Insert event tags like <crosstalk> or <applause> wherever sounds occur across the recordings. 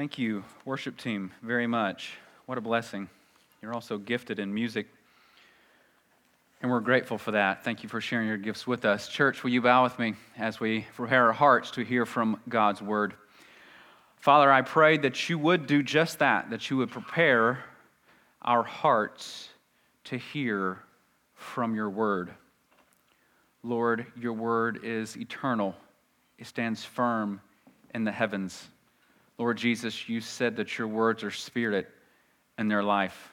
Thank you, worship team, very much. What a blessing. You're also gifted in music, and we're grateful for that. Thank you for sharing your gifts with us. Church, will you bow with me as we prepare our hearts to hear from God's word? Father, I pray that you would do just that, that you would prepare our hearts to hear from your word. Lord, your word is eternal, it stands firm in the heavens. Lord Jesus, you said that your words are spirit and their life.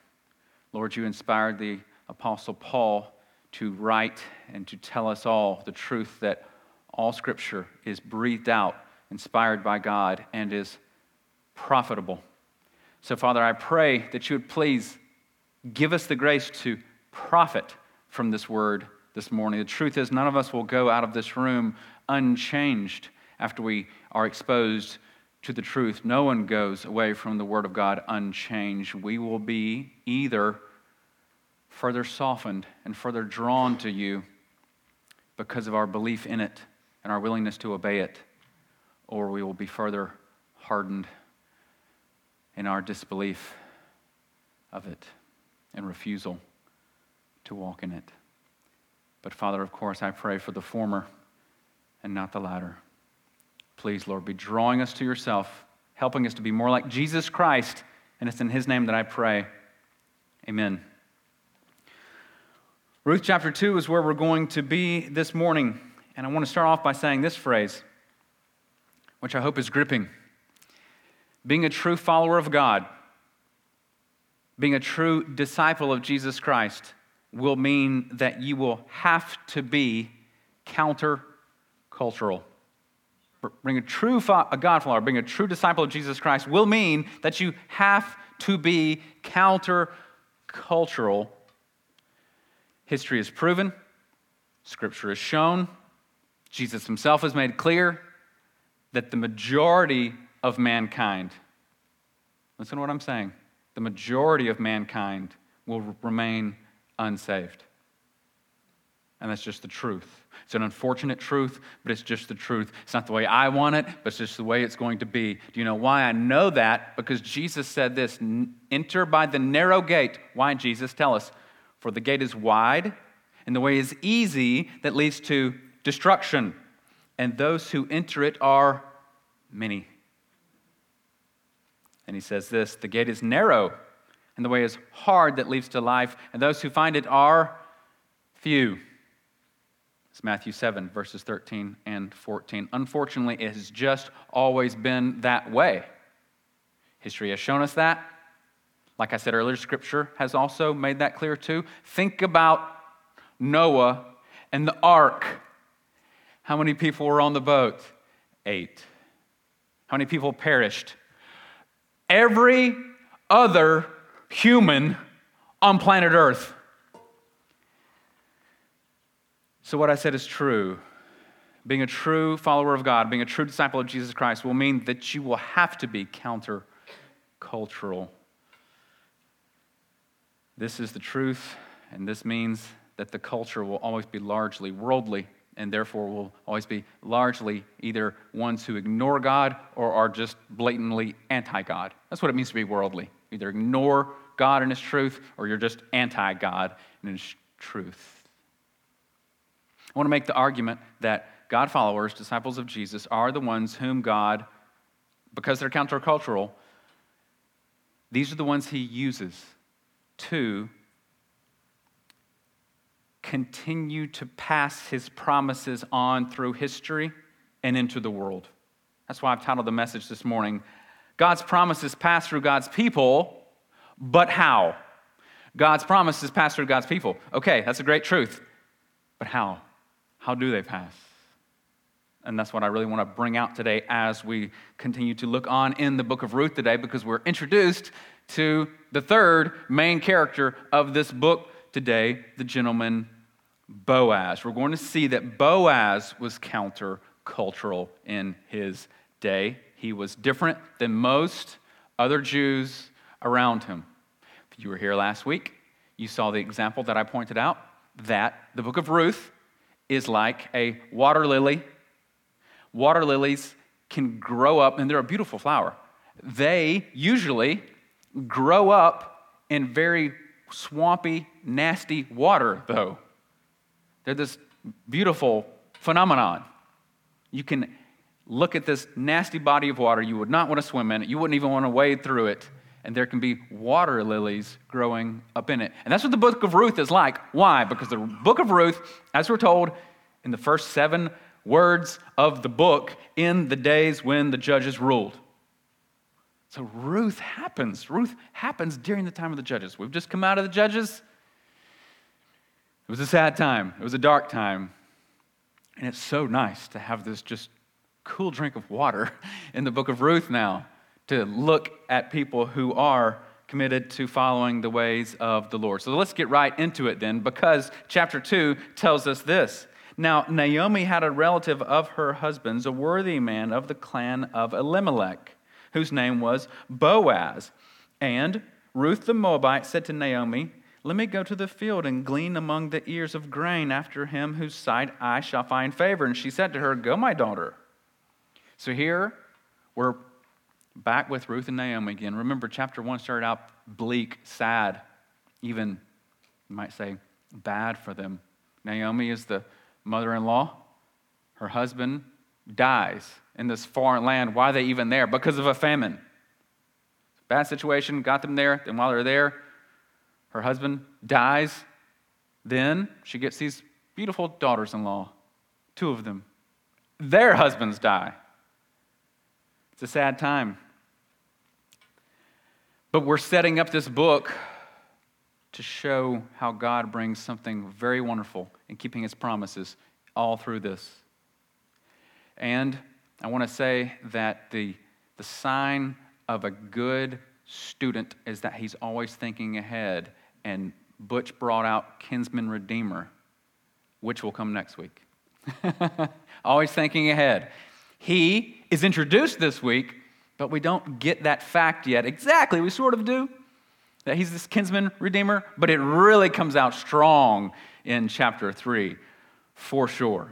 Lord, you inspired the Apostle Paul to write and to tell us all the truth that all Scripture is breathed out, inspired by God, and is profitable. So, Father, I pray that you would please give us the grace to profit from this word this morning. The truth is, none of us will go out of this room unchanged after we are exposed to the truth. No one goes away from the Word of God unchanged. We will be either further softened and further drawn to you because of our belief in it and our willingness to obey it, or we will be further hardened in our disbelief of it and refusal to walk in it. But Father, of course, I pray for the former and not the latter. Please, Lord, be drawing us to yourself, helping us to be more like Jesus Christ. And it's in his name that I pray. Amen. Ruth chapter 2 is where we're going to be this morning. And I want to start off by saying this phrase, which I hope is gripping. Being a true follower of God, being a true disciple of Jesus Christ, will mean that you will have to be countercultural being a true a God follower, being a true disciple of Jesus Christ will mean that you have to be counter-cultural. History is proven, Scripture is shown, Jesus himself has made clear that the majority of mankind, listen to what I'm saying, the majority of mankind will remain unsaved. And that's just the truth. It's an unfortunate truth, but it's just the truth. It's not the way I want it, but it's just the way it's going to be. Do you know why I know that? Because Jesus said this enter by the narrow gate. Why, Jesus? Tell us. For the gate is wide, and the way is easy that leads to destruction, and those who enter it are many. And he says this the gate is narrow, and the way is hard that leads to life, and those who find it are few. It's Matthew 7, verses 13 and 14. Unfortunately, it has just always been that way. History has shown us that. Like I said earlier, Scripture has also made that clear too. Think about Noah and the ark. How many people were on the boat? Eight. How many people perished? Every other human on planet Earth. So, what I said is true. Being a true follower of God, being a true disciple of Jesus Christ, will mean that you will have to be countercultural. This is the truth, and this means that the culture will always be largely worldly, and therefore will always be largely either ones who ignore God or are just blatantly anti God. That's what it means to be worldly. Either ignore God and His truth, or you're just anti God and His truth. I want to make the argument that God followers, disciples of Jesus, are the ones whom God, because they're countercultural, these are the ones he uses to continue to pass his promises on through history and into the world. That's why I've titled the message this morning God's promises pass through God's people, but how? God's promises pass through God's people. Okay, that's a great truth. But how? How do they pass? And that's what I really want to bring out today as we continue to look on in the book of Ruth today because we're introduced to the third main character of this book today, the gentleman Boaz. We're going to see that Boaz was countercultural in his day. He was different than most other Jews around him. If you were here last week, you saw the example that I pointed out that the book of Ruth is like a water lily. Water lilies can grow up, and they're a beautiful flower. they usually grow up in very swampy, nasty water, though. They're this beautiful phenomenon. You can look at this nasty body of water. You would not want to swim in it, you wouldn't even want to wade through it. And there can be water lilies growing up in it. And that's what the book of Ruth is like. Why? Because the book of Ruth, as we're told in the first seven words of the book, in the days when the judges ruled. So Ruth happens. Ruth happens during the time of the judges. We've just come out of the judges. It was a sad time, it was a dark time. And it's so nice to have this just cool drink of water <laughs> in the book of Ruth now to look at people who are committed to following the ways of the Lord. So let's get right into it then, because chapter 2 tells us this. Now, Naomi had a relative of her husband's, a worthy man of the clan of Elimelech whose name was Boaz. And Ruth the Moabite said to Naomi, Let me go to the field and glean among the ears of grain after him whose sight I shall find favor. And she said to her, Go, my daughter. So here we're back with Ruth and Naomi again. Remember, chapter 1 started out bleak, sad, even, you might say, bad for them. Naomi is the mother in law. Her husband dies in this foreign land. Why are they even there? Because of a famine. Bad situation, got them there. Then while they're there, her husband dies. Then she gets these beautiful daughters in law, two of them. Their husbands die. It's a sad time. But we're setting up this book to show how God brings something very wonderful in keeping his promises all through this. And I want to say that the, the sign of a good student is that he's always thinking ahead. And Butch brought out Kinsman Redeemer, which will come next week. <laughs> always thinking ahead. He is introduced this week, but we don't get that fact yet. Exactly, we sort of do. That he's this kinsman redeemer, but it really comes out strong in chapter 3, for sure.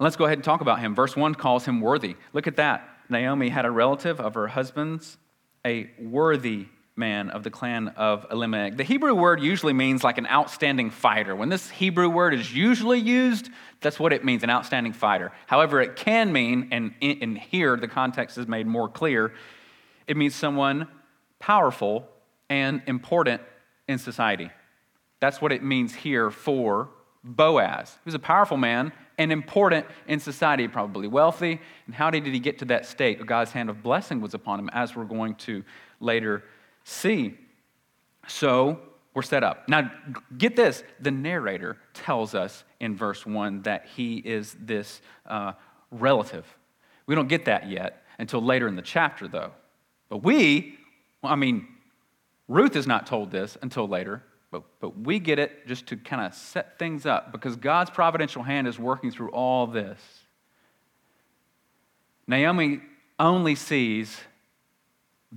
Let's go ahead and talk about him. Verse 1 calls him worthy. Look at that. Naomi had a relative of her husband's, a worthy man of the clan of Elimelech. The Hebrew word usually means like an outstanding fighter. When this Hebrew word is usually used, that's what it means, an outstanding fighter. However, it can mean, and in here the context is made more clear, it means someone powerful and important in society. That's what it means here for Boaz. He was a powerful man and important in society, probably wealthy. And how did he get to that state? God's hand of blessing was upon him, as we're going to later see. So we're set up. Now, get this the narrator tells us in verse 1 that he is this uh, relative. We don't get that yet until later in the chapter, though. But we, I mean, Ruth is not told this until later. But, but we get it just to kind of set things up because God's providential hand is working through all this. Naomi only sees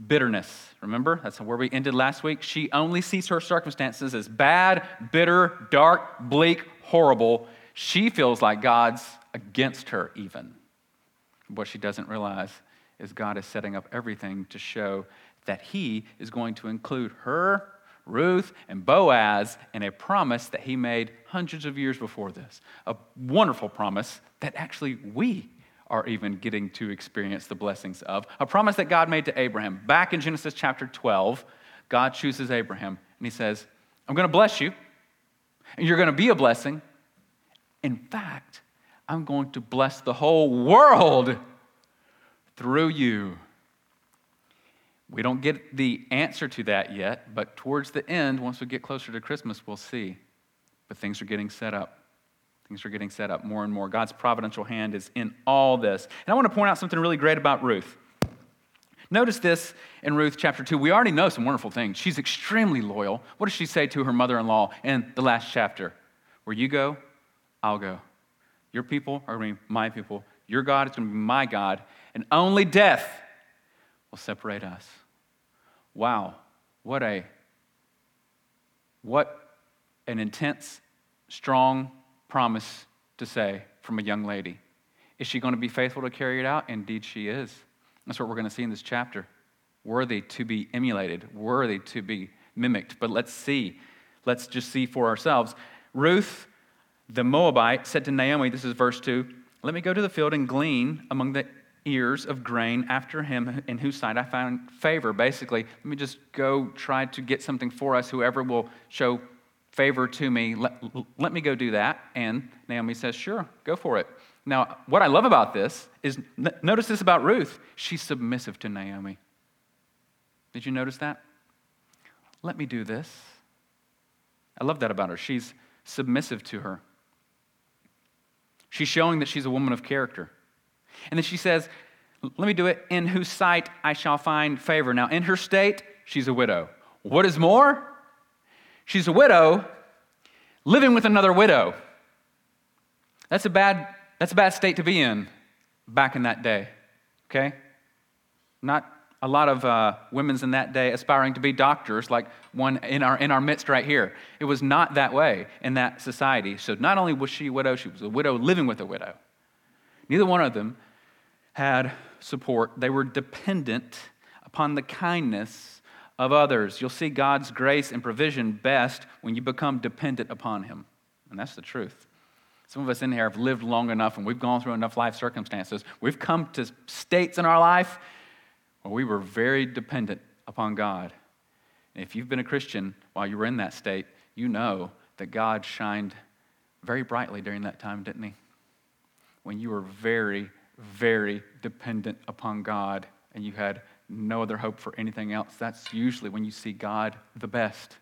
bitterness. Remember? That's where we ended last week. She only sees her circumstances as bad, bitter, dark, bleak, horrible. She feels like God's against her, even. What she doesn't realize is God is setting up everything to show that He is going to include her Ruth and Boaz in a promise that he made hundreds of years before this. A wonderful promise that actually we are even getting to experience the blessings of. A promise that God made to Abraham. Back in Genesis chapter 12, God chooses Abraham and he says, I'm going to bless you, and you're going to be a blessing. In fact, I'm going to bless the whole world through you. We don't get the answer to that yet, but towards the end, once we get closer to Christmas, we'll see. But things are getting set up. Things are getting set up more and more. God's providential hand is in all this. And I want to point out something really great about Ruth. Notice this in Ruth chapter 2. We already know some wonderful things. She's extremely loyal. What does she say to her mother in law in the last chapter? Where you go, I'll go. Your people are going to be my people. Your God is going to be my God. And only death will separate us. Wow, what a what an intense, strong promise to say from a young lady. Is she going to be faithful to carry it out? Indeed, she is. That's what we're going to see in this chapter. Worthy to be emulated, worthy to be mimicked. But let's see. Let's just see for ourselves. Ruth, the Moabite, said to Naomi, this is verse 2, Let me go to the field and glean among the ears of grain after him in whose sight I found favor. Basically, let me just go try to get something for us. Whoever will show favor to me, let, let me go do that. And Naomi says, Sure, go for it. Now, what I love about this is notice this about Ruth. She's submissive to Naomi. Did you notice that? Let me do this. I love that about her. She's submissive to her. She's showing that she's a woman of character. And then she says, Let me do it in whose sight I shall find favor. Now, in her state, she's a widow. What is more? She's a widow living with another widow. That's a bad, that's a bad state to be in back in that day, okay? Not a lot of uh, women's in that day aspiring to be doctors, like one in our, in our midst right here. It was not that way in that society. So not only was she a widow, she was a widow living with a widow. Neither one of them had support, they were dependent upon the kindness of others. You'll see God's grace and provision best when you become dependent upon Him. And that's the truth. Some of us in here have lived long enough and we've gone through enough life circumstances. We've come to states in our life where we were very dependent upon God. And if you've been a Christian while you were in that state, you know that God shined very brightly during that time, didn't He? When you were very, very dependent upon God and you had no other hope for anything else, that's usually when you see God the best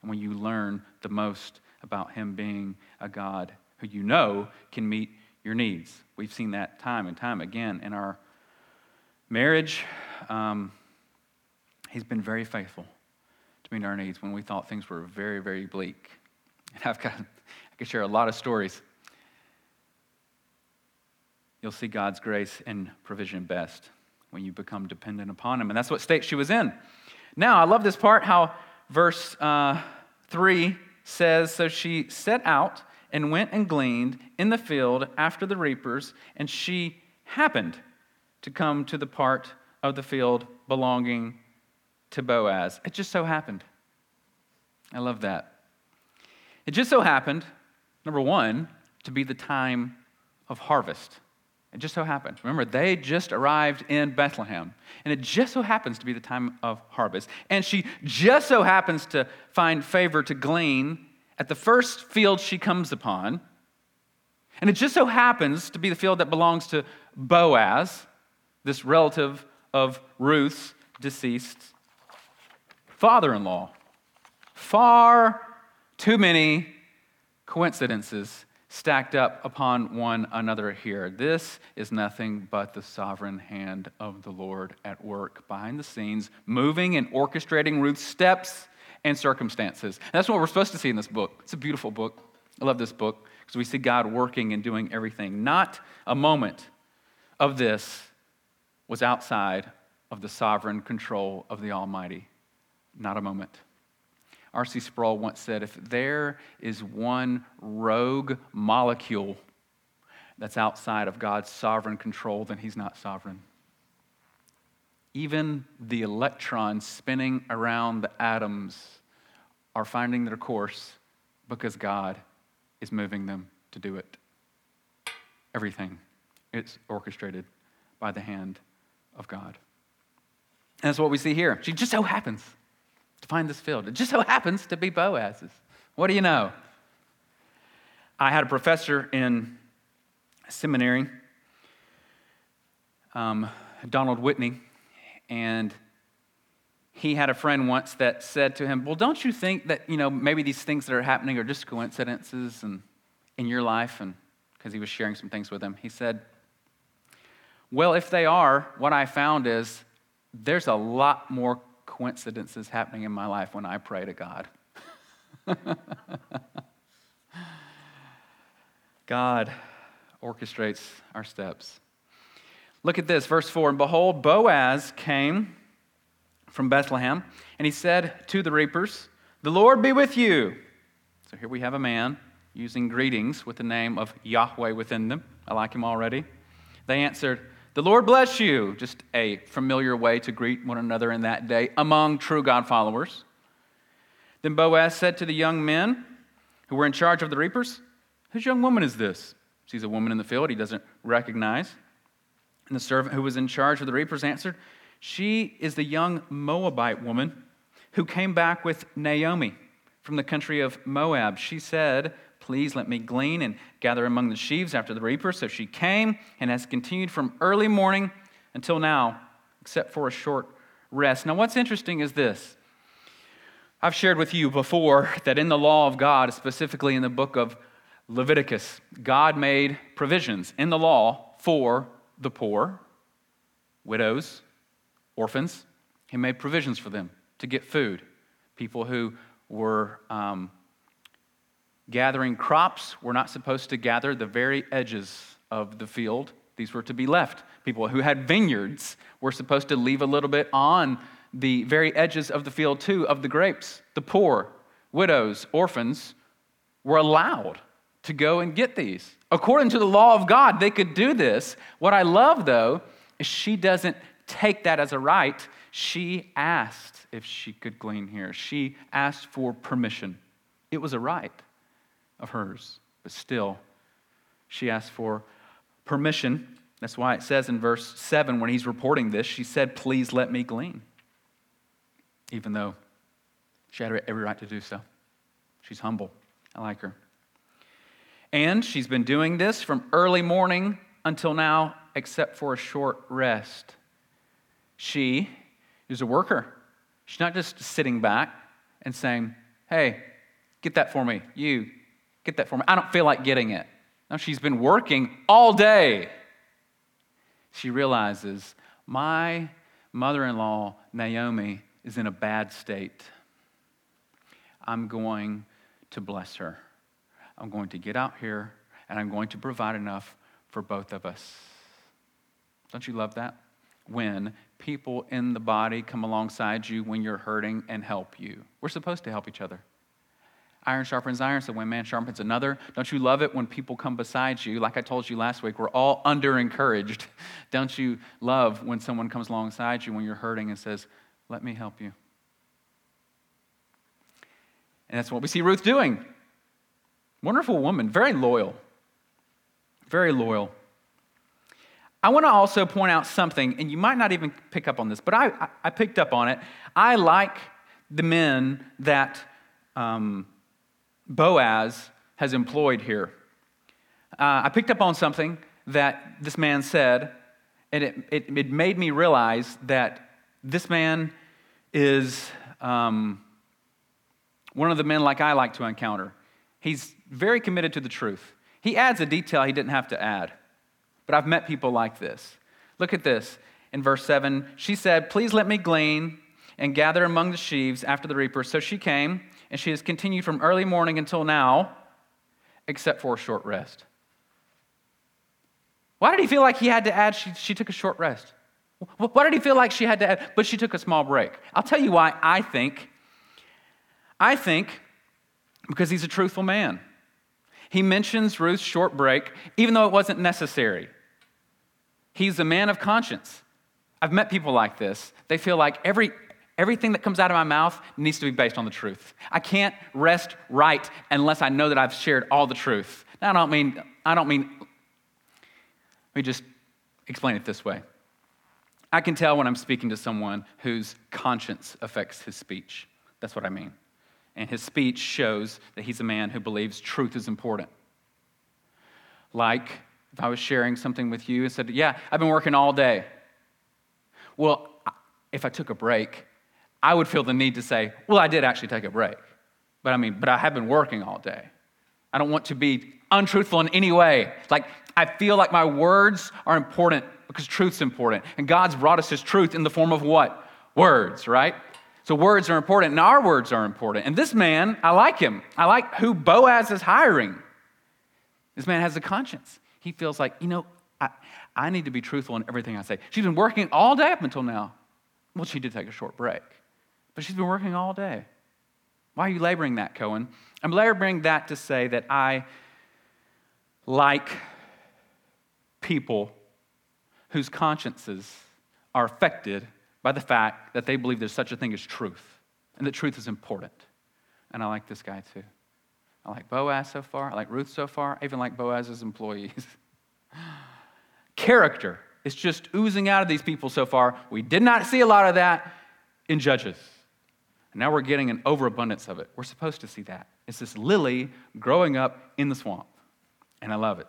and when you learn the most about Him being a God who you know can meet your needs. We've seen that time and time again in our marriage. Um, he's been very faithful to meet our needs when we thought things were very, very bleak. And I've got, I could share a lot of stories you'll see God's grace and provision best when you become dependent upon Him. And that's what state she was in. Now, I love this part how verse uh, 3 says So she set out and went and gleaned in the field after the reapers, and she happened to come to the part of the field belonging to Boaz. It just so happened. I love that. It just so happened, number one, to be the time of harvest. It just so happened. Remember, they just arrived in Bethlehem. And it just so happens to be the time of harvest. And she just so happens to find favor to glean at the first field she comes upon. And it just so happens to be the field that belongs to Boaz, this relative of Ruth's deceased father in law. Far too many coincidences stacked up upon one another here. This is nothing but the sovereign hand of the Lord at work behind the scenes, moving and orchestrating Ruth's steps and circumstances. And that's what we're supposed to see in this book. It's a beautiful book. I love this book because we see God working and doing everything. Not a moment of this was outside of the sovereign control of the Almighty. Not a moment. R.C. Sproul once said if there is one rogue molecule that's outside of God's sovereign control, then he's not sovereign. Even the electrons spinning around the atoms are finding their course because God is moving them to do it. Everything is orchestrated by the hand of God. And that's what we see here. She just so happens to find this field. It just so <laughs> happens to be Boaz's. What do you know? I had a professor in seminary, um, Donald Whitney, and he had a friend once that said to him, Well, don't you think that, you know, maybe these things that are happening are just coincidences and in your life? And because he was sharing some things with him, he said, Well, if they are, what I found is there's a lot more coincidences happening in my life when I pray to God. <laughs> God orchestrates our steps. Look at this, verse 4. And behold, Boaz came from Bethlehem, and he said to the reapers, The Lord be with you. So here we have a man using greetings with the name of Yahweh within them. I like him already. They answered, The Lord bless you. Just a familiar way to greet one another in that day among true God followers. Then Boaz said to the young men who were in charge of the reapers, Whose young woman is this? Sees a woman in the field he doesn't recognize. And the servant who was in charge of the reapers answered, She is the young Moabite woman who came back with Naomi from the country of Moab. She said, Please let me glean and gather among the sheaves after the reapers. So she came and has continued from early morning until now, except for a short rest. Now, what's interesting is this. I've shared with you before that in the law of God, specifically in the book of Leviticus, God made provisions in the law for the poor, widows, orphans. He made provisions for them to get food. People who were um, gathering crops were not supposed to gather the very edges of the field. These were to be left. People who had vineyards were supposed to leave a little bit on the very edges of the field, too, of the grapes. The poor, widows, orphans were allowed to go and get these. According to the law of God, they could do this. What I love, though, is she doesn't take that as a right. She asked if she could glean here, she asked for permission. It was a right of hers, but still, she asked for permission. That's why it says in verse 7 when he's reporting this, she said, Please let me glean. Even though she had every right to do so. She's humble. I like her. And she's been doing this from early morning until now, except for a short rest. She is a worker. She's not just sitting back and saying, Hey, get that for me. You, get that for me. I don't feel like getting it. Now she's been working all day. She realizes, My mother in law, Naomi, is in a bad state. I'm going to bless her. I'm going to get out here and I'm going to provide enough for both of us. Don't you love that? When people in the body come alongside you when you're hurting and help you. We're supposed to help each other. Iron sharpens iron, so when man sharpens another. Don't you love it when people come beside you? Like I told you last week, we're all under encouraged. <laughs> Don't you love when someone comes alongside you when you're hurting and says, Let me help you? And that's what we see Ruth doing. Wonderful woman, very loyal. Very loyal. I want to also point out something, and you might not even pick up on this, but I, I picked up on it. I like the men that um, Boaz has employed here. Uh, I picked up on something that this man said, and it, it, it made me realize that this man is um, one of the men like I like to encounter. He's very committed to the truth. He adds a detail he didn't have to add. But I've met people like this. Look at this. In verse 7, she said, Please let me glean and gather among the sheaves after the reaper. So she came, and she has continued from early morning until now, except for a short rest. Why did he feel like he had to add she, she took a short rest? Why did he feel like she had to add, but she took a small break? I'll tell you why I think. I think because he's a truthful man. He mentions Ruth's short break, even though it wasn't necessary. He's a man of conscience. I've met people like this. They feel like every, everything that comes out of my mouth needs to be based on the truth. I can't rest right unless I know that I've shared all the truth. Now, I don't mean, I don't mean, let me just explain it this way. I can tell when I'm speaking to someone whose conscience affects his speech. That's what I mean and his speech shows that he's a man who believes truth is important. Like if I was sharing something with you and said, Yeah, I've been working all day. Well, if I took a break, I would feel the need to say, Well, I did actually take a break. But I mean, but I have been working all day. I don't want to be untruthful in any way. Like, I feel like my words are important because truth's important. And God's brought us His truth in the form of what? Words, right? So words are important, and our words are important. And this man, I like him. I like who Boaz is hiring. This man has a conscience. He feels like, you know, I, I need to be truthful in everything I say. She's been working all day up until now. Well, she did take a short break, but she's been working all day. Why are you laboring that, Cohen? I'm laboring that to say that I like people whose consciences are affected by the fact that they believe there's such a thing as truth and that truth is important. And I like this guy too. I like Boaz so far. I like Ruth so far. I even like Boaz's employees. <laughs> Character is just oozing out of these people so far. We did not see a lot of that in Judges. And now we're getting an overabundance of it. We're supposed to see that. It's this lily growing up in the swamp. And I love it.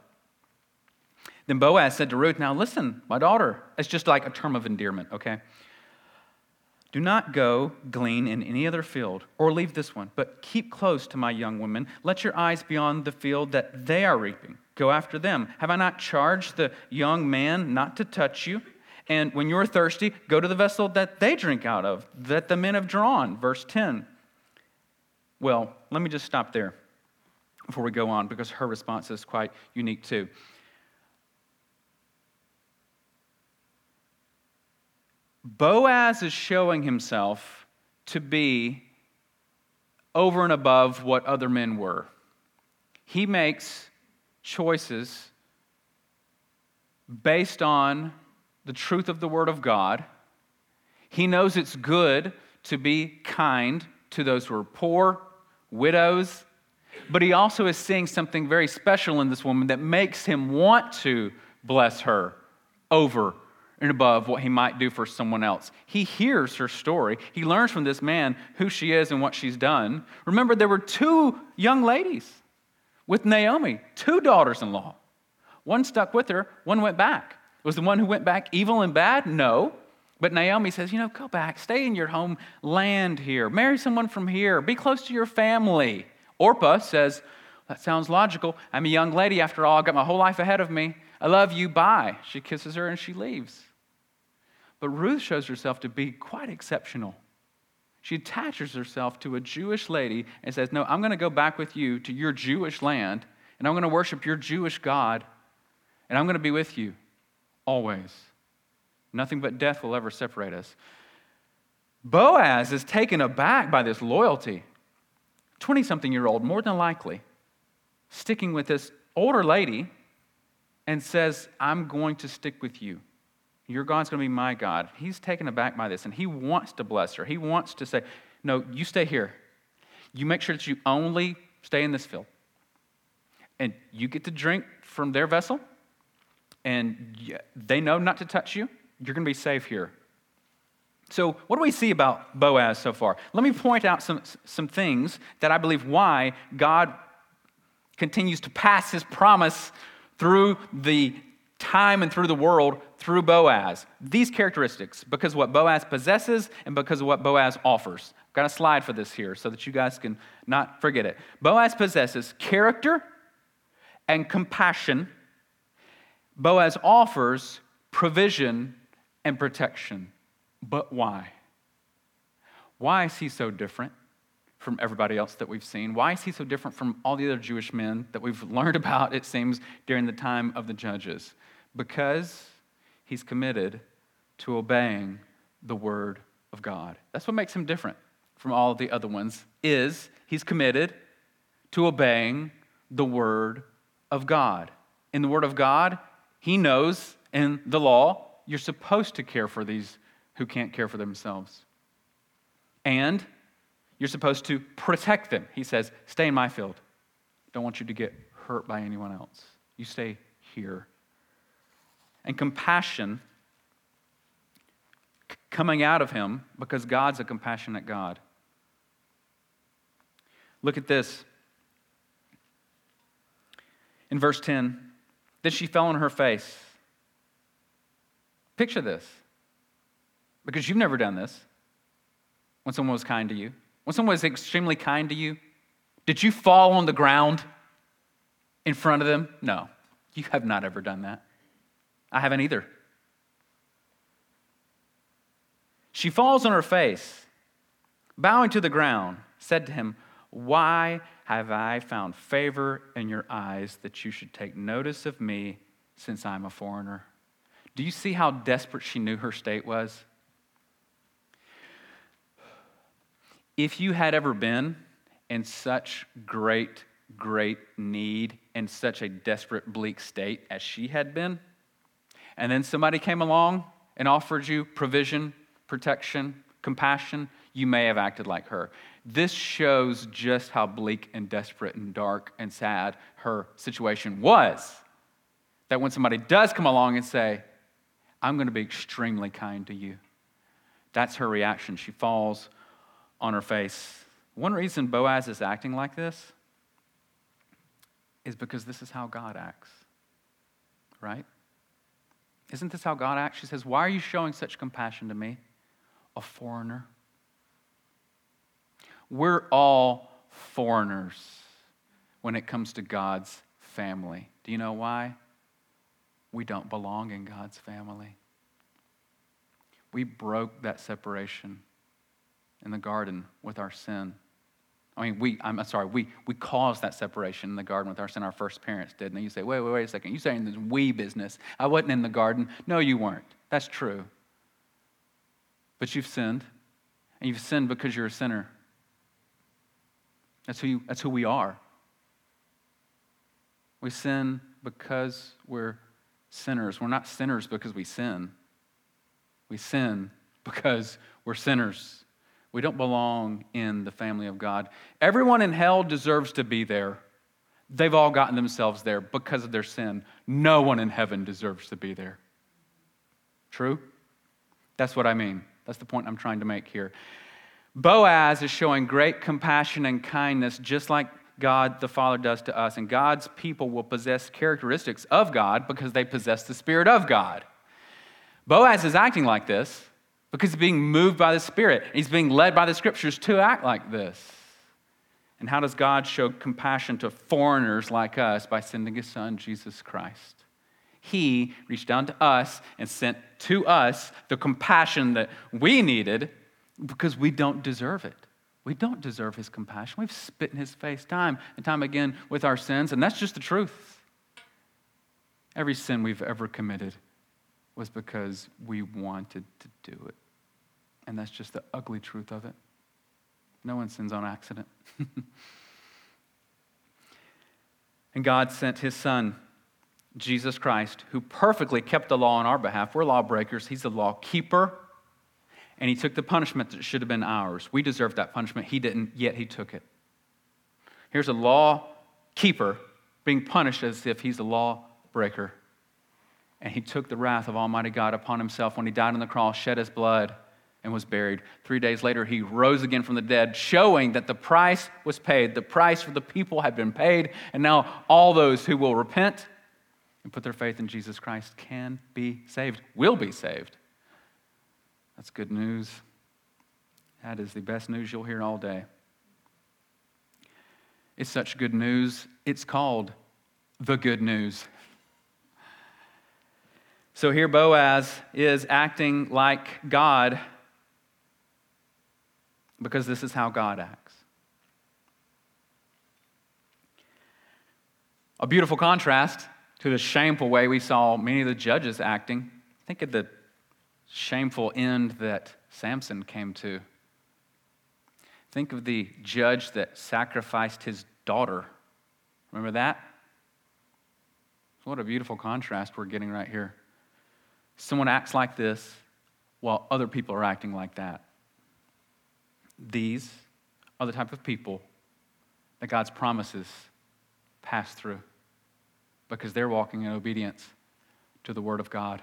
Then Boaz said to Ruth, Now listen, my daughter. It's just like a term of endearment, okay? Do not go glean in any other field or leave this one, but keep close to my young women. Let your eyes be on the field that they are reaping. Go after them. Have I not charged the young man not to touch you? And when you're thirsty, go to the vessel that they drink out of, that the men have drawn. Verse 10. Well, let me just stop there before we go on because her response is quite unique too. Boaz is showing himself to be over and above what other men were. He makes choices based on the truth of the Word of God. He knows it's good to be kind to those who are poor, widows, but he also is seeing something very special in this woman that makes him want to bless her over and above what he might do for someone else. He hears her story. He learns from this man who she is and what she's done. Remember, there were two young ladies with Naomi, two daughters in law. One stuck with her, one went back. Was the one who went back evil and bad? No. But Naomi says, you know, go back, stay in your home land here, marry someone from here, be close to your family. Orpah says, that sounds logical. I'm a young lady after all, I've got my whole life ahead of me. I love you, bye. She kisses her and she leaves. But Ruth shows herself to be quite exceptional. She attaches herself to a Jewish lady and says, No, I'm going to go back with you to your Jewish land, and I'm going to worship your Jewish God, and I'm going to be with you always. Nothing but death will ever separate us. Boaz is taken aback by this loyalty. 20 something year old, more than likely, sticking with this older lady and says, I'm going to stick with you. Your God's going to be my God. He's taken aback by this, and he wants to bless her. He wants to say, No, you stay here. You make sure that you only stay in this field. And you get to drink from their vessel, and they know not to touch you. You're going to be safe here. So, what do we see about Boaz so far? Let me point out some, some things that I believe why God continues to pass his promise through the time and through the world through Boaz. These characteristics, because of what Boaz possesses and because of what Boaz offers. I've got a slide for this here so that you guys can not forget it. Boaz possesses character and compassion. Boaz offers provision and protection. But why? Why is he so different? from everybody else that we've seen? Why is he so different from all the other Jewish men that we've <laughs> learned about, it seems, during the time of the judges? Because he's committed to obeying the word of God. That's what makes him different from all the other ones is he's committed to obeying the word of God. In the word of God, he knows in the law you're supposed to care for these who can't care for themselves. And you're supposed to protect them. He says, Stay in my field. Don't want you to get hurt by anyone else. You stay here and compassion coming out of him because God's a compassionate God. Look at this. In verse 10, then she fell on her face. Picture this, because you've never done this when someone was kind to you. When someone was extremely kind to you, did you fall on the ground in front of them? No, you have not ever done that. I haven't either. She falls on her face, bowing to the ground, said to him, Why have I found favor in your eyes that you should take notice of me since I'm a foreigner? Do you see how desperate she knew her state was? If you had ever been in such great, great need and such a desperate, bleak state as she had been, and then somebody came along and offered you provision, protection, compassion, you may have acted like her. This shows just how bleak and desperate and dark and sad her situation was. That when somebody does come along and say, I'm going to be extremely kind to you, that's her reaction. She falls on her face. One reason Boaz is acting like this is because this is how God acts, right? Isn't this how God acts? She says, Why are you showing such compassion to me, a foreigner? We're all foreigners when it comes to God's family. Do you know why? We don't belong in God's family. We broke that separation in the garden with our sin. I mean, we, I'm sorry, we, we caused that separation in the garden with our sin. Our first parents did. And you say, wait, wait, wait a second. You're saying this we business. I wasn't in the garden. No, you weren't. That's true. But you've sinned. And you've sinned because you're a sinner. That's who, you, that's who we are. We sin because we're sinners. We're not sinners because we sin. We sin because we're sinners. We don't belong in the family of God. Everyone in hell deserves to be there. They've all gotten themselves there because of their sin. No one in heaven deserves to be there. True? That's what I mean. That's the point I'm trying to make here. Boaz is showing great compassion and kindness, just like God the Father does to us. And God's people will possess characteristics of God because they possess the Spirit of God. Boaz is acting like this because he's being moved by the Spirit. He's being led by the Scriptures to act like this. And how does God show compassion to foreigners like us? By sending his Son, Jesus Christ. He reached down to us and sent to us the compassion that we needed because we don't deserve it. We don't deserve his compassion. We've spit in his face time and time again with our sins, and that's just the truth. Every sin we've ever committed was because we wanted to do it. And that's just the ugly truth of it. No one sins on accident. <laughs> and God sent his son, Jesus Christ, who perfectly kept the law on our behalf. We're lawbreakers, he's a law keeper and he took the punishment that should have been ours. We deserved that punishment. He didn't, yet he took it. Here's a law keeper being punished as if he's a law breaker. And he took the wrath of Almighty God upon himself when he died on the cross, shed his blood, and was buried. Three days later, he rose again from the dead, showing that the price was paid. The price for the people had been paid, and now all those who will repent and put their faith in Jesus Christ can be saved, will be saved. That's good news. That is the best news you'll hear all day. It's such good news, it's called the good news. So here Boaz is acting like God because this is how God acts. A beautiful contrast to the shameful way we saw many of the judges acting. Think of the shameful end that Samson came to. Think of the judge that sacrificed his daughter. Remember that? What a beautiful contrast we're getting right here. Someone acts like this while other people are acting like that. These are the type of people that God's promises pass through because they're walking in obedience to the Word of God.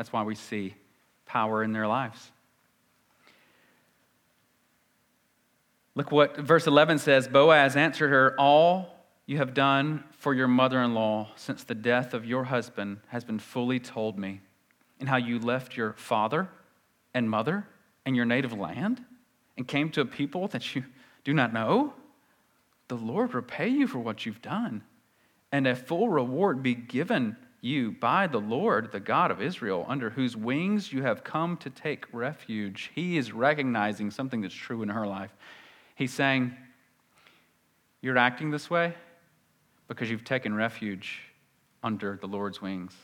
That's why we see power in their lives. Look what verse 11 says Boaz answered her, All you have done for your mother in law since the death of your husband has been fully told me, and how you left your father and mother and your native land and came to a people that you do not know. The Lord repay you for what you've done, and a full reward be given you by the Lord, the God of Israel, under whose wings you have come to take refuge. He is recognizing something that's true in her life. He's saying, You're acting this way because you've taken refuge under the Lord's wings.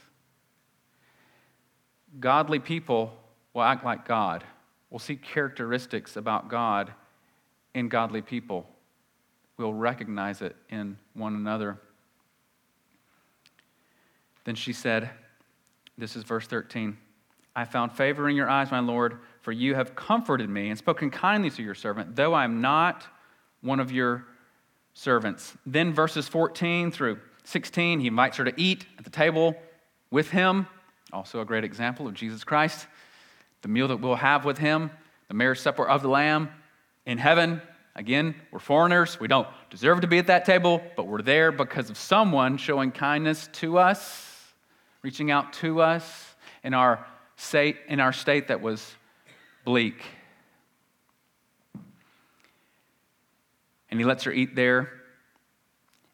Godly people will act like God, will see characteristics about God in godly people. We'll recognize it in one another. Then she said, This is verse 13. I found favor in your eyes, my Lord, for you have comforted me and spoken kindly to your servant, though I am not one of your servants. Then verses 14 through 16, he invites her to eat at the table with him. Also, a great example of Jesus Christ. The meal that we'll have with him, the marriage supper of the Lamb in heaven. Again, we're foreigners. We don't deserve to be at that table, but we're there because of someone showing kindness to us, reaching out to us in our state, in our state that was bleak. And he lets her eat there.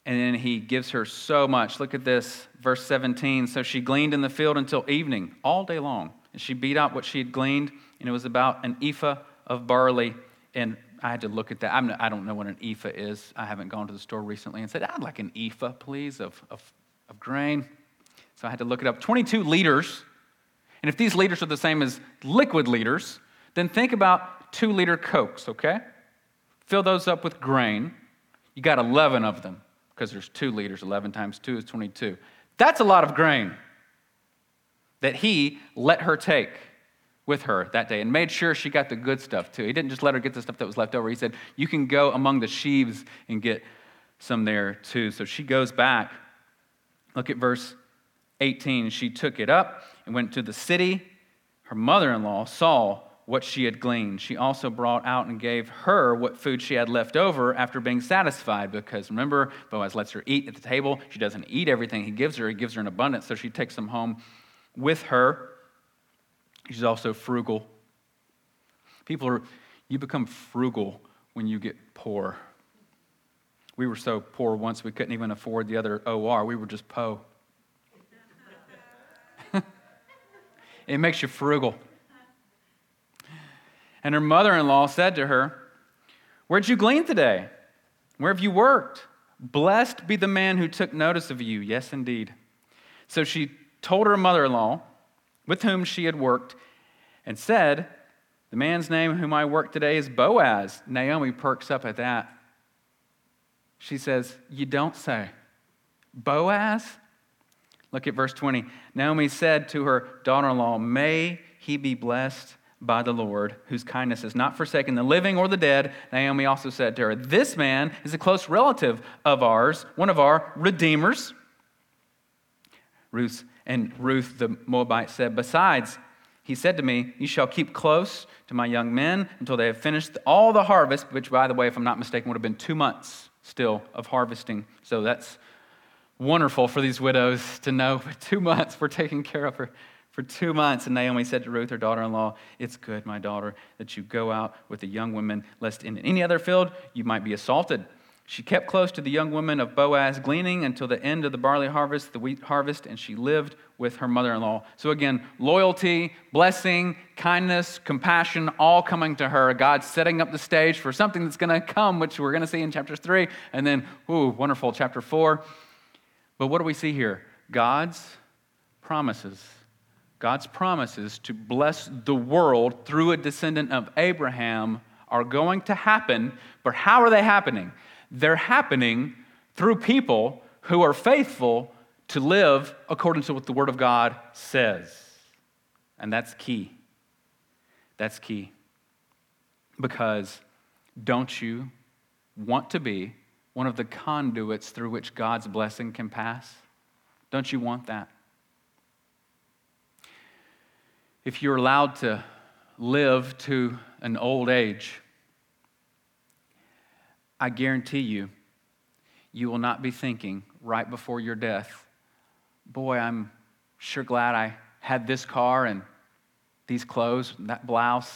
And then he gives her so much. Look at this, verse 17. So she gleaned in the field until evening, all day long. And she beat out what she had gleaned, and it was about an ephah of barley. And I had to look at that. I'm, I do not know what an ephah is. I haven't gone to the store recently and said, I'd like an ephah, please, of, of, of grain. So I had to look it up. 22 liters. And if these liters are the same as liquid liters, then think about two liter Cokes, okay? Fill those up with grain. You got 11 of them because there's two liters. 11 times 2 is 22. That's a lot of grain that he let her take with her that day and made sure she got the good stuff too. He didn't just let her get the stuff that was left over. He said, You can go among the sheaves and get some there too. So she goes back. Look at verse 18. She took it up and went to the city. Her mother in law saw what she had gleaned. She also brought out and gave her what food she had left over after being satisfied. Because remember, Boaz lets her eat at the table. She doesn't eat everything he gives her, he gives her in abundance. So she takes them home with her. She's also frugal. People are, you become frugal when you get poor. We were so poor once we couldn't even afford the other OR. We were just po. It makes you frugal. And her mother in law said to her, Where'd you glean today? Where have you worked? Blessed be the man who took notice of you. Yes, indeed. So she told her mother in law with whom she had worked and said, The man's name whom I work today is Boaz. Naomi perks up at that. She says, You don't say. Boaz? Look at verse 20. Naomi said to her daughter in law, May he be blessed by the Lord, whose kindness has not forsaken the living or the dead. Naomi also said to her, This man is a close relative of ours, one of our redeemers. Ruth and Ruth the Moabite said, Besides, he said to me, You shall keep close to my young men until they have finished all the harvest, which, by the way, if I'm not mistaken, would have been two months still of harvesting. So that's wonderful for these widows to know. For two months, we're taking care of her for two months. And Naomi said to Ruth, her daughter in law, It's good, my daughter, that you go out with the young women, lest in any other field you might be assaulted. She kept close to the young women of Boaz, gleaning until the end of the barley harvest, the wheat harvest, and she lived with her mother in law. So again, loyalty, blessing, kindness, compassion, all coming to her. God setting up the stage for something that's going to come, which we're going to see in chapter three. And then, ooh, wonderful, chapter four. But what do we see here? God's promises God's promises to bless the world through a descendant of Abraham are going to happen, but how are they happening? They're happening through people who are faithful to live according to what the Word of God says. And that's key. That's key. Because don't you want to be one of the conduits through which God's blessing can pass? Don't you want that? if you're allowed to live to an old age, I guarantee you, you will not be thinking right before your death, boy, I'm sure glad I had this car and these clothes, that blouse,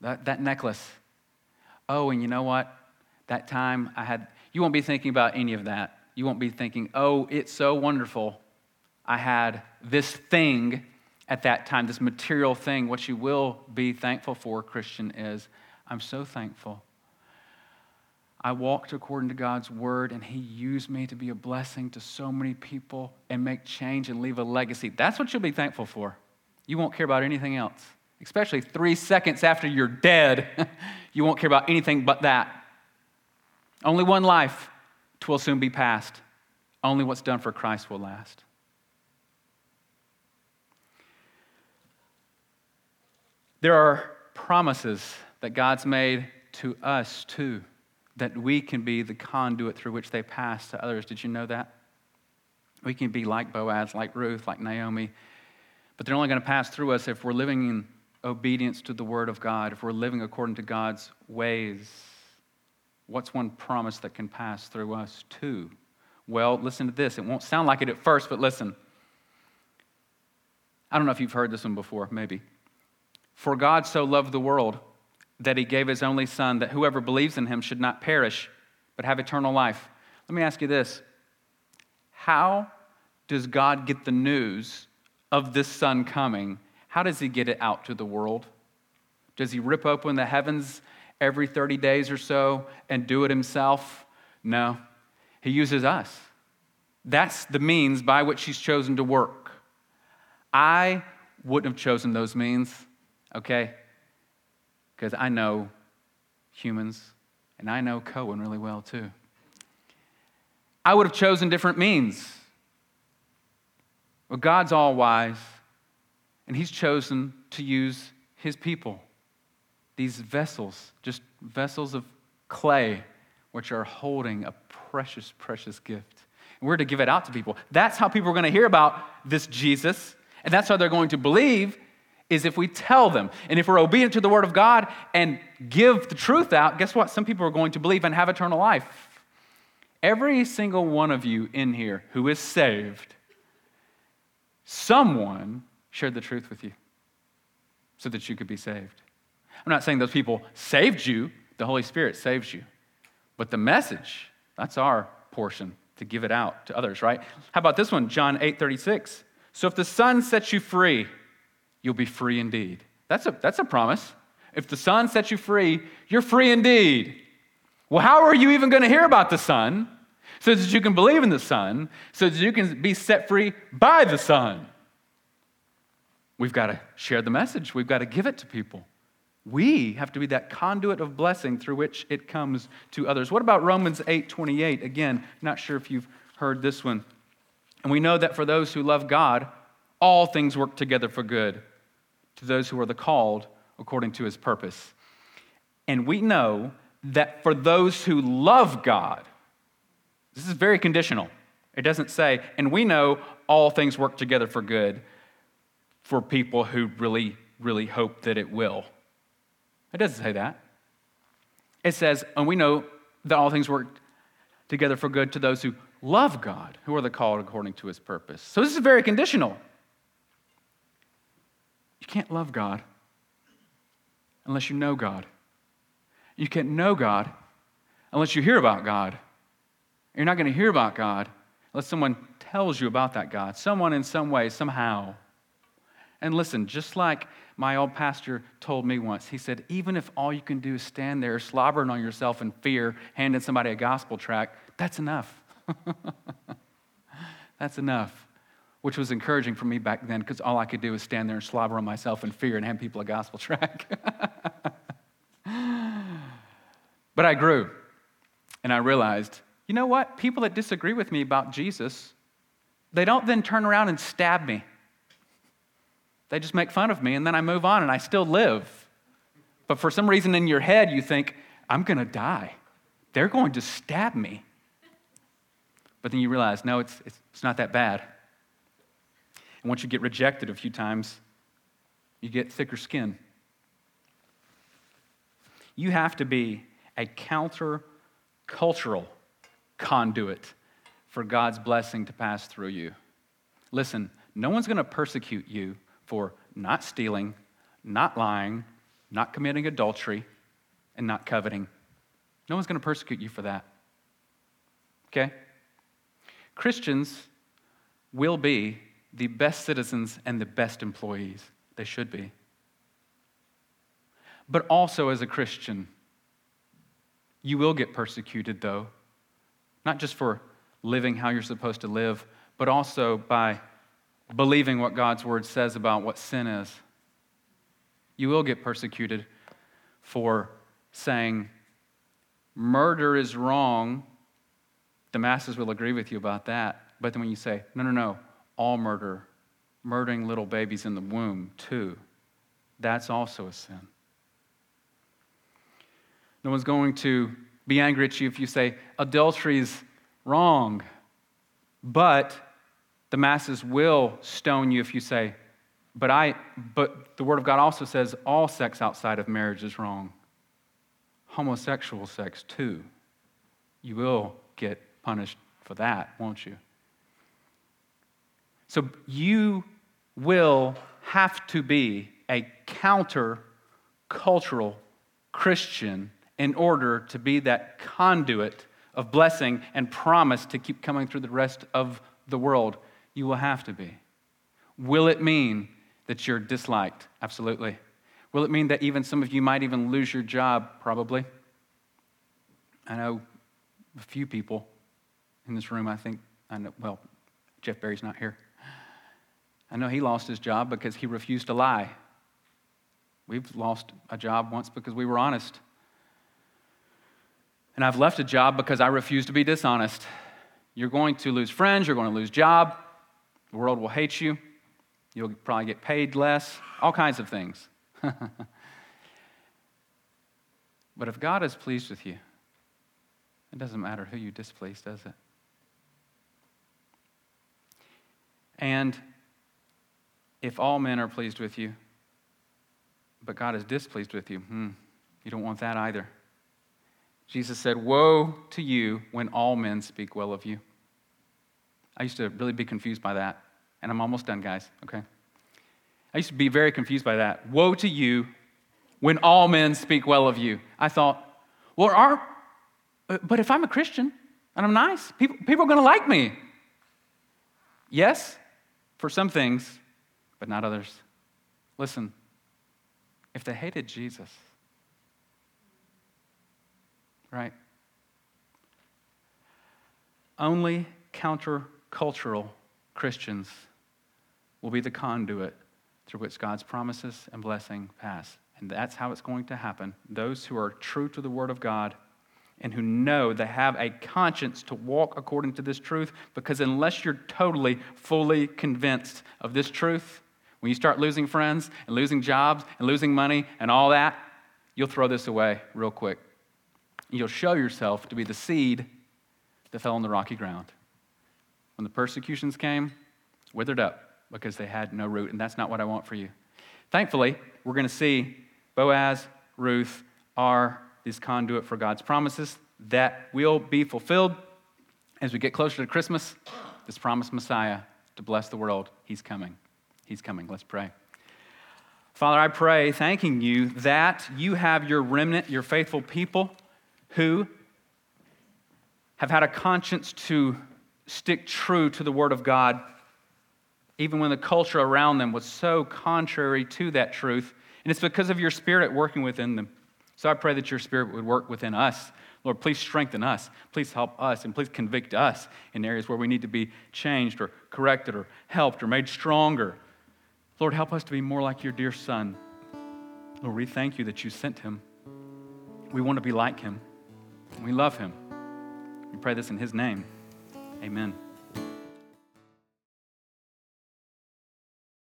that, that necklace. Oh, and you know what? That time I had, you won't be thinking about any of that. You won't be thinking, oh, it's so wonderful. I had this thing at that time, this material thing, what you will be thankful for, Christian, is I'm so thankful. I walked according to God's word, and He used me to be a blessing to so many people and make change and leave a legacy. That's what you'll be thankful for. You won't care about anything else, especially three seconds after you're dead. <laughs> you won't care about anything but that. Only one life, twill soon be past. Only what's done for Christ will last. There are promises that God's made to us too, that we can be the conduit through which they pass to others. Did you know that? We can be like Boaz, like Ruth, like Naomi, but they're only going to pass through us if we're living in obedience to the Word of God, if we're living according to God's ways. What's one promise that can pass through us too? Well, listen to this. It won't sound like it at first, but listen. I don't know if you've heard this one before, maybe. For God so loved the world that he gave his only Son, that whoever believes in him should not perish, but have eternal life. Let me ask you this How does God get the news of this Son coming? How does he get it out to the world? Does he rip open the heavens every 30 days or so and do it himself? No. He uses us. That's the means by which he's chosen to work. I wouldn't have chosen those means, okay? Because I know humans and I know Cohen really well too. I would have chosen different means. But God's all wise, and He's chosen to use His people, these vessels, just vessels of clay, which are holding a precious, precious gift. And we're to give it out to people. That's how people are going to hear about this Jesus, and that's how they're going to believe is if we tell them. And if we're obedient to the word of God and give the truth out, guess what? Some people are going to believe and have eternal life. Every single one of you in here who is saved, someone shared the truth with you so that you could be saved. I'm not saying those people saved you, the Holy Spirit saves you. But the message, that's our portion to give it out to others, right? How about this one, John 8 36? So if the Son sets you free, you'll be free indeed. That's a, that's a promise. If the Son sets you free, you're free indeed. Well, how are you even going to hear about the Son so that you can believe in the Son, so that you can be set free by the Son? We've got to share the message, we've got to give it to people. We have to be that conduit of blessing through which it comes to others. What about Romans 8 28? Again, not sure if you've heard this one. And we know that for those who love God, all things work together for good to those who are the called according to his purpose. And we know that for those who love God, this is very conditional. It doesn't say, and we know all things work together for good for people who really, really hope that it will. It doesn't say that. It says, and we know that all things work together for good to those who love God, who are the called according to his purpose. So this is very conditional. You can't love God unless you know God. You can't know God unless you hear about God. You're not going to hear about God unless someone tells you about that God, someone in some way, somehow. And listen, just like my old pastor told me once, he said, even if all you can do is stand there slobbering on yourself in fear, handing somebody a gospel tract, that's enough. <laughs> that's enough. Which was encouraging for me back then because all I could do was stand there and slobber on myself in fear and hand people a gospel tract. <laughs> but I grew and I realized you know what? People that disagree with me about Jesus, they don't then turn around and stab me. They just make fun of me, and then I move on and I still live. But for some reason in your head, you think, I'm going to die. They're going to stab me. But then you realize, no, it's, it's, it's not that bad. And once you get rejected a few times, you get thicker skin. You have to be a counter cultural conduit for God's blessing to pass through you. Listen, no one's going to persecute you for not stealing, not lying, not committing adultery, and not coveting. No one's going to persecute you for that. Okay? Christians will be the best citizens and the best employees. They should be. But also, as a Christian, you will get persecuted, though, not just for living how you're supposed to live, but also by believing what God's word says about what sin is. You will get persecuted for saying, murder is wrong. The masses will agree with you about that. But then when you say, no, no, no, all murder, murdering little babies in the womb too, That's also a sin. No one's going to be angry at you if you say adultery is wrong, but the masses will stone you if you say, but I but the word of God also says all sex outside of marriage is wrong. Homosexual sex too. You will get punished for that, won't you? So you will have to be a counter cultural Christian in order to be that conduit of blessing and promise to keep coming through the rest of the world. You will have to be. Will it mean that you're disliked? Absolutely. Will it mean that even some of you might even lose your job? Probably. I know a few people in this room, I think, I know, well, Jeff Berry's not here. I know he lost his job because he refused to lie. We've lost a job once because we were honest. And I've left a job because I refuse to be dishonest. You're going to lose friends, you're going to lose job, the world will hate you, you'll probably get paid less, all kinds of things. <laughs> but if God is pleased with you, it doesn't matter who you displease, does it? And if all men are pleased with you, but God is displeased with you, hmm, you don't want that either. Jesus said, Woe to you when all men speak well of you. I used to really be confused by that. And I'm almost done, guys, okay? I used to be very confused by that. Woe to you when all men speak well of you. I thought, well, aren't, uh, but if I'm a Christian and I'm nice, people, people are going to like me. Yes, for some things, but not others. Listen, if they hated Jesus, right? Only countercultural Christians will be the conduit through which God's promises and blessing pass. And that's how it's going to happen. Those who are true to the Word of God and who know they have a conscience to walk according to this truth, because unless you're totally, fully convinced of this truth, when you start losing friends and losing jobs and losing money and all that, you'll throw this away real quick. You'll show yourself to be the seed that fell on the rocky ground. When the persecutions came, withered up because they had no root, and that's not what I want for you. Thankfully, we're going to see Boaz, Ruth are this conduit for God's promises that will be fulfilled as we get closer to Christmas. This promised Messiah to bless the world, he's coming. He's coming. Let's pray. Father, I pray, thanking you that you have your remnant, your faithful people who have had a conscience to stick true to the Word of God, even when the culture around them was so contrary to that truth. And it's because of your Spirit working within them. So I pray that your Spirit would work within us. Lord, please strengthen us. Please help us, and please convict us in areas where we need to be changed or corrected or helped or made stronger. Lord, help us to be more like your dear Son. Lord, we thank you that you sent him. We want to be like him. We love him. We pray this in his name. Amen.